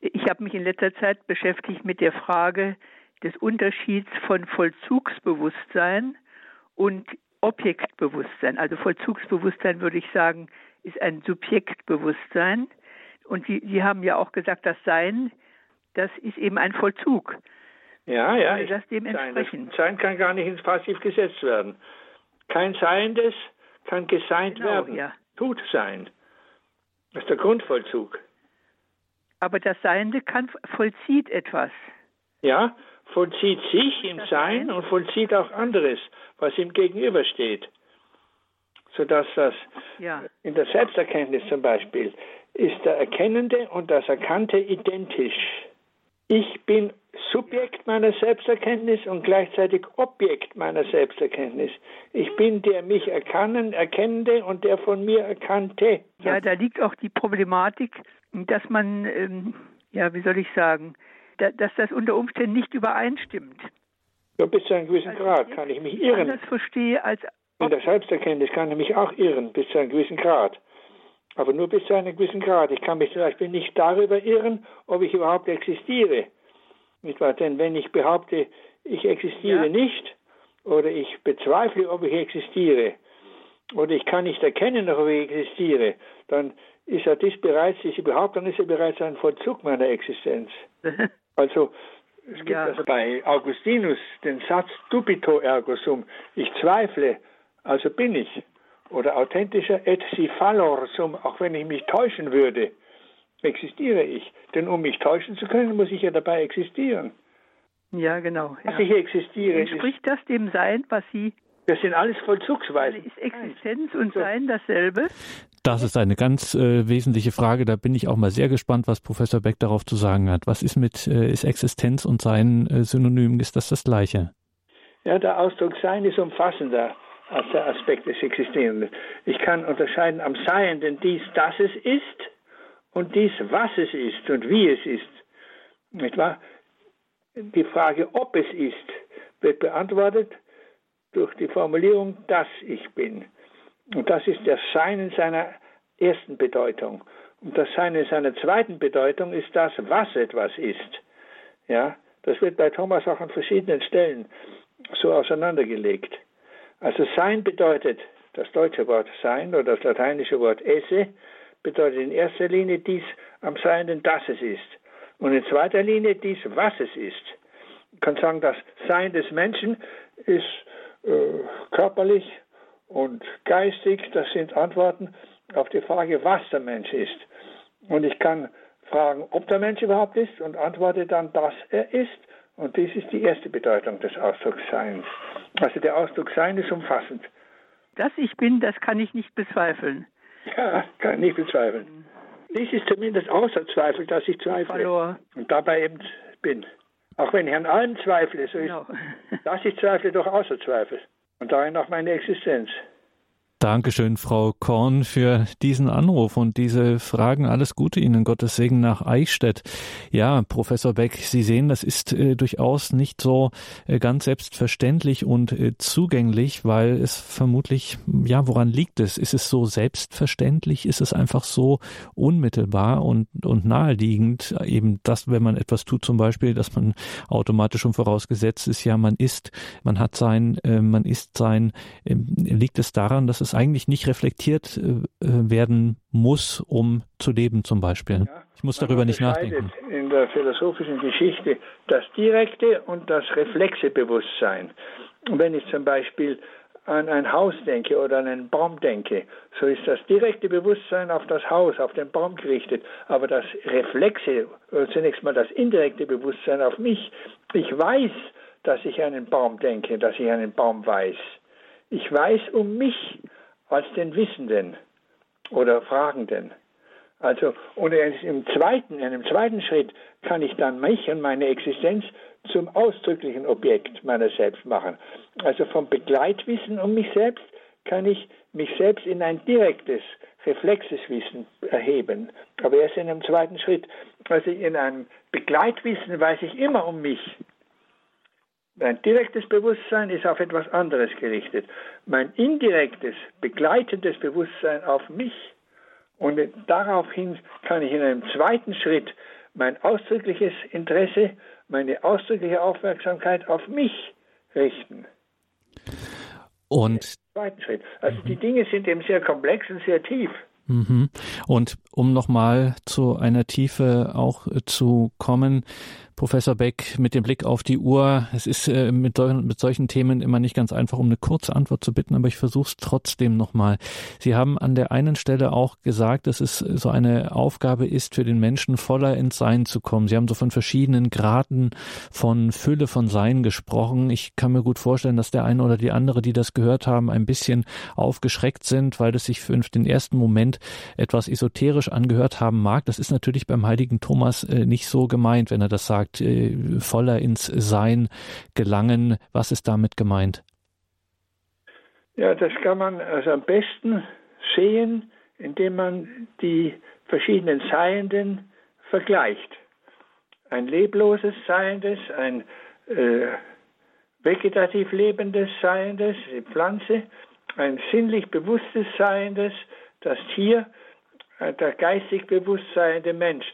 ich habe mich in letzter Zeit beschäftigt mit der Frage des Unterschieds von Vollzugsbewusstsein und Objektbewusstsein. Also Vollzugsbewusstsein würde ich sagen, ist ein Subjektbewusstsein. Und Sie, Sie haben ja auch gesagt, das Sein, das ist eben ein Vollzug. Ja, ja. Würde das dem entsprechen? Das Sein kann gar nicht ins Passiv gesetzt werden. Kein Seiendes kann geseint genau, werden. Ja. Tut sein. Das ist der Grundvollzug. Aber das Seiende kann, vollzieht etwas. Ja, vollzieht sich im Sein und vollzieht auch anderes, was ihm gegenübersteht. Sodass das ja. in der Selbsterkenntnis zum Beispiel ist der Erkennende und das Erkannte identisch. Ich bin Subjekt meiner Selbsterkenntnis und gleichzeitig Objekt meiner Selbsterkenntnis. Ich bin der mich erkannen, Erkennende und der von mir Erkannte. Ja, da liegt auch die Problematik, dass man, ähm, ja, wie soll ich sagen, da, dass das unter Umständen nicht übereinstimmt. Ja, bis zu einem gewissen also Grad kann ich mich irren. Das verstehe als in der Selbsterkenntnis kann ich mich auch irren, bis zu einem gewissen Grad. Aber nur bis zu einem gewissen Grad. Ich kann mich zum Beispiel nicht darüber irren, ob ich überhaupt existiere. Nicht wahr? Denn wenn ich behaupte, ich existiere ja. nicht, oder ich bezweifle, ob ich existiere, oder ich kann nicht erkennen, ob ich existiere, dann ist ja dies bereits, diese Behauptung ist ja bereits ein Vollzug meiner Existenz. Also es gibt ja. also bei Augustinus den Satz dubito ergo sum, ich zweifle, also bin ich. Oder authentischer et si fallor sum, auch wenn ich mich täuschen würde, existiere ich. Denn um mich täuschen zu können, muss ich ja dabei existieren. Ja, genau. Ja. Dass ich existiere. Entspricht das dem Sein, was Sie das sind alles Vollzugsweisen. Ist Existenz und Sein dasselbe? Das ist eine ganz äh, wesentliche Frage. Da bin ich auch mal sehr gespannt, was Professor Beck darauf zu sagen hat. Was ist mit äh, ist Existenz und Sein äh, synonym? Ist das das Gleiche? Ja, der Ausdruck Sein ist umfassender als der Aspekt des Existierenden. Ich kann unterscheiden am Seienden dies, dass es ist und dies, was es ist und wie es ist. Nicht wahr? Die Frage, ob es ist, wird beantwortet durch die Formulierung, dass ich bin. Und das ist das Sein in seiner ersten Bedeutung. Und das Sein in seiner zweiten Bedeutung ist das, was etwas ist. Ja, das wird bei Thomas auch an verschiedenen Stellen so auseinandergelegt. Also Sein bedeutet Das deutsche Wort sein oder das lateinische Wort esse bedeutet in erster Linie dies am Seienden, dass es ist. Und in zweiter Linie dies, was es ist. Ich kann sagen, das Sein des Menschen ist äh, körperlich und geistig. Das sind Antworten auf die Frage, was der Mensch ist. Und ich kann fragen, ob der Mensch überhaupt ist und antworte dann, dass er ist. Und dies ist die erste Bedeutung des Ausdrucks Seins. Also der Ausdruck Sein ist umfassend. Dass ich bin, das kann ich nicht bezweifeln. Ja, kann ich nicht bezweifeln. Dies ist zumindest außer Zweifel, dass ich zweifle. Verlor. Und dabei eben bin. Auch wenn ich an allem zweifle, so ist, Genau. dass ich zweifle, doch außer Zweifel. Und darin auch meine Existenz. Dankeschön, Frau Korn, für diesen Anruf und diese Fragen. Alles Gute Ihnen, Gottes Segen nach Eichstätt. Ja, Professor Beck, Sie sehen, das ist äh, durchaus nicht so äh, ganz selbstverständlich und äh, zugänglich, weil es vermutlich, ja, woran liegt es? Ist es so selbstverständlich? Ist es einfach so unmittelbar und, und naheliegend? Eben das, wenn man etwas tut, zum Beispiel, dass man automatisch schon vorausgesetzt ist, ja, man isst, man hat sein, äh, man isst sein, äh, liegt es daran, dass es eigentlich nicht reflektiert äh, werden muss, um zu leben zum Beispiel. Ja, ich muss darüber nicht nachdenken. In der philosophischen Geschichte das direkte und das reflexe Bewusstsein. Und wenn ich zum Beispiel an ein Haus denke oder an einen Baum denke, so ist das direkte Bewusstsein auf das Haus, auf den Baum gerichtet, aber das reflexe, oder zunächst mal das indirekte Bewusstsein auf mich. Ich weiß, dass ich an einen Baum denke, dass ich an einen Baum weiß. Ich weiß um mich als den Wissenden oder Fragenden. Also, und im zweiten, in einem zweiten Schritt kann ich dann mich und meine Existenz zum ausdrücklichen Objekt meiner selbst machen. Also vom Begleitwissen um mich selbst kann ich mich selbst in ein direktes, reflexes Wissen erheben. Aber erst in einem zweiten Schritt. Also in einem Begleitwissen weiß ich immer um mich. Mein direktes Bewusstsein ist auf etwas anderes gerichtet. Mein indirektes, begleitendes Bewusstsein auf mich. Und daraufhin kann ich in einem zweiten Schritt mein ausdrückliches Interesse, meine ausdrückliche Aufmerksamkeit auf mich richten. Und Zweiten Schritt. Also die Dinge sind eben sehr komplex und sehr tief. Mhm. Und um nochmal zu einer Tiefe auch äh, zu kommen, Professor Beck, mit dem Blick auf die Uhr, es ist äh, mit, mit solchen Themen immer nicht ganz einfach, um eine kurze Antwort zu bitten, aber ich versuche es trotzdem nochmal. Sie haben an der einen Stelle auch gesagt, dass es so eine Aufgabe ist, für den Menschen voller ins Sein zu kommen. Sie haben so von verschiedenen Graden von Fülle von Sein gesprochen. Ich kann mir gut vorstellen, dass der eine oder die andere, die das gehört haben, ein bisschen aufgeschreckt sind, weil das sich für den ersten Moment etwas esoterisch angehört haben mag. Das ist natürlich beim heiligen Thomas äh, nicht so gemeint, wenn er das sagt, äh, voller ins Sein gelangen. Was ist damit gemeint? Ja, das kann man also am besten sehen, indem man die verschiedenen Seienden vergleicht. Ein lebloses Seiendes, ein äh, vegetativ lebendes Seiendes, die Pflanze, ein sinnlich bewusstes Seiendes, das Tier, äh, der geistig bewusstseiende Mensch.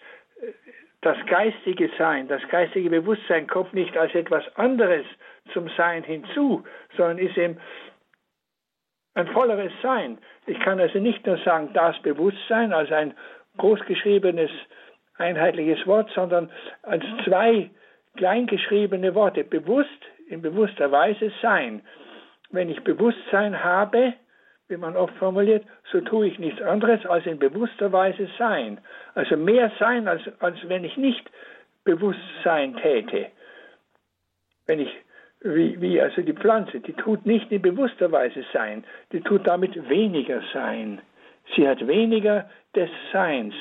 Das geistige Sein, das geistige Bewusstsein kommt nicht als etwas anderes zum Sein hinzu, sondern ist eben ein volleres Sein. Ich kann also nicht nur sagen, das Bewusstsein als ein großgeschriebenes, einheitliches Wort, sondern als zwei kleingeschriebene Worte. Bewusst, in bewusster Weise Sein. Wenn ich Bewusstsein habe, wie man oft formuliert, so tue ich nichts anderes als in bewusster Weise sein. Also mehr sein, als, als wenn ich nicht Bewusstsein täte. Wenn ich, wie, wie also die Pflanze, die tut nicht in bewusster Weise sein, die tut damit weniger sein. Sie hat weniger des Seins.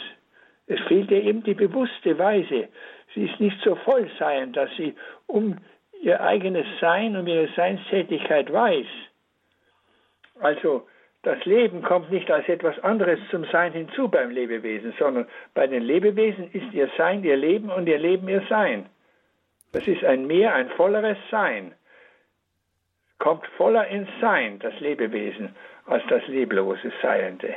Es fehlt ihr eben die bewusste Weise. Sie ist nicht so voll sein, dass sie um ihr eigenes Sein, um ihre Seinstätigkeit weiß. Also das Leben kommt nicht als etwas anderes zum Sein hinzu beim Lebewesen, sondern bei den Lebewesen ist ihr Sein ihr Leben und ihr Leben ihr Sein. Das ist ein mehr, ein volleres Sein. Kommt voller ins Sein, das Lebewesen, als das leblose Seiende.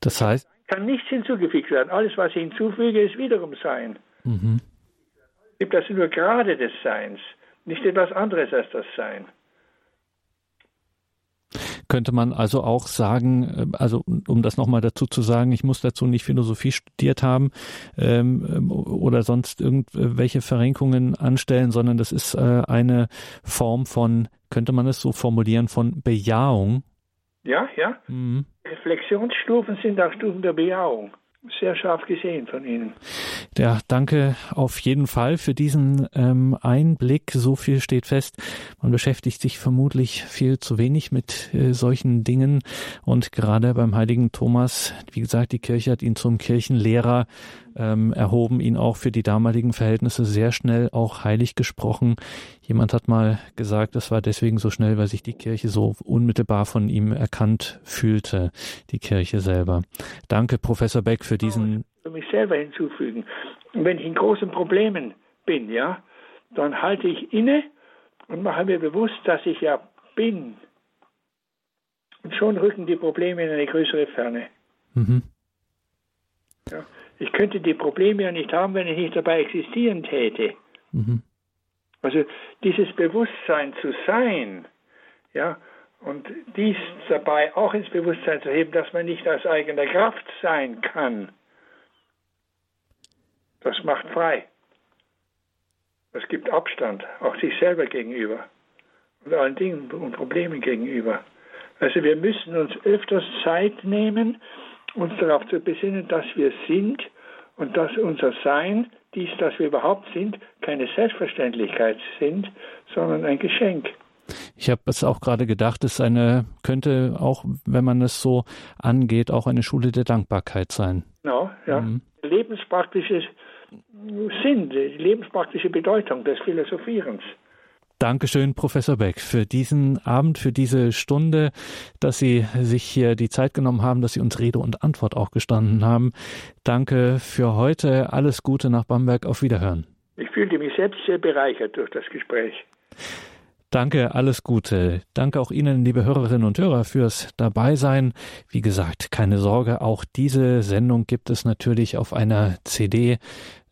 Das heißt, Kann nichts hinzugefügt werden. Alles, was ich hinzufüge, ist wiederum Sein. mhm. Es gibt also nur Grade des Seins, nicht etwas anderes als das Sein. Könnte man also auch sagen, äh, also um das nochmal dazu zu sagen, ich muss dazu nicht Philosophie studiert haben ähm, oder sonst irgendwelche Verrenkungen anstellen, sondern das ist äh, eine Form von, könnte man es so formulieren, von Bejahung. Ja, ja. Mhm. Reflexionsstufen sind auch Stufen der Bejahung sehr scharf gesehen von Ihnen. Ja, danke auf jeden Fall für diesen ähm, Einblick. So viel steht fest. Man beschäftigt sich vermutlich viel zu wenig mit äh, solchen Dingen. Und gerade beim heiligen Thomas, wie gesagt, die Kirche hat ihn zum Kirchenlehrer ähm, erhoben, ihn auch für die damaligen Verhältnisse sehr schnell auch heilig gesprochen. Jemand hat mal gesagt, es war deswegen so schnell, weil sich die Kirche so unmittelbar von ihm erkannt fühlte, die Kirche selber. Danke, Professor Beck, für diesen. Ich will mich selber hinzufügen. wenn ich in großen Problemen bin, ja, dann halte ich inne und mache mir bewusst, dass ich ja bin. Und schon rücken die Probleme in eine größere Ferne. Mhm. Ja. Ich könnte die Probleme ja nicht haben, wenn ich nicht dabei existieren täte. Mhm. Also dieses Bewusstsein zu sein, ja, und dies dabei auch ins Bewusstsein zu heben, dass man nicht aus eigener Kraft sein kann, das macht frei. Das gibt Abstand, auch sich selber gegenüber und allen Dingen und Problemen gegenüber. Also wir müssen uns öfters Zeit nehmen, uns darauf zu besinnen, dass wir sind und dass unser Sein, dies, dass wir überhaupt sind, keine Selbstverständlichkeit sind, sondern ein Geschenk. Ich habe es auch gerade gedacht, es eine könnte auch, wenn man es so angeht, auch eine Schule der Dankbarkeit sein. Genau, ja. Mhm. Lebenspraktisches Sinn, die lebenspraktische Bedeutung des Philosophierens. Dankeschön, Professor Beck, für diesen Abend, für diese Stunde, dass Sie sich hier die Zeit genommen haben, dass Sie uns Rede und Antwort auch gestanden haben. Danke für heute. Alles Gute nach Bamberg. Auf Wiederhören. Ich fühlte mich selbst sehr bereichert durch das Gespräch. Danke, alles Gute. Danke auch Ihnen, liebe Hörerinnen und Hörer, fürs Dabeisein. Wie gesagt, keine Sorge, auch diese Sendung gibt es natürlich auf einer CD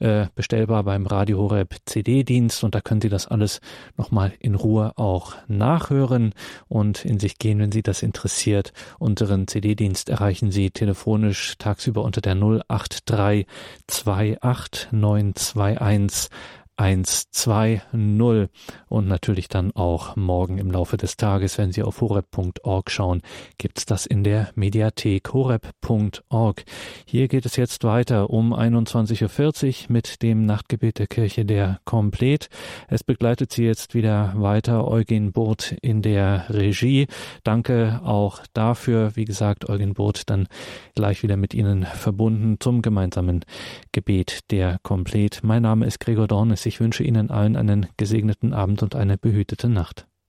äh, bestellbar beim Radio Horeb CD-Dienst und da können Sie das alles nochmal in Ruhe auch nachhören und in sich gehen, wenn Sie das interessiert. Unseren CD-Dienst erreichen Sie telefonisch tagsüber unter der 083 28 921 120 und natürlich dann auch morgen im Laufe des Tages, wenn Sie auf horeb.org schauen, gibt's das in der Mediathek horeb.org. Hier geht es jetzt weiter um 21.40 Uhr mit dem Nachtgebet der Kirche der Komplet. Es begleitet Sie jetzt wieder weiter Eugen Burt in der Regie. Danke auch dafür. Wie gesagt, Eugen Burt dann gleich wieder mit Ihnen verbunden zum gemeinsamen Gebet der Komplet. Mein Name ist Gregor Dornes. Ich wünsche Ihnen allen einen gesegneten Abend und eine behütete Nacht.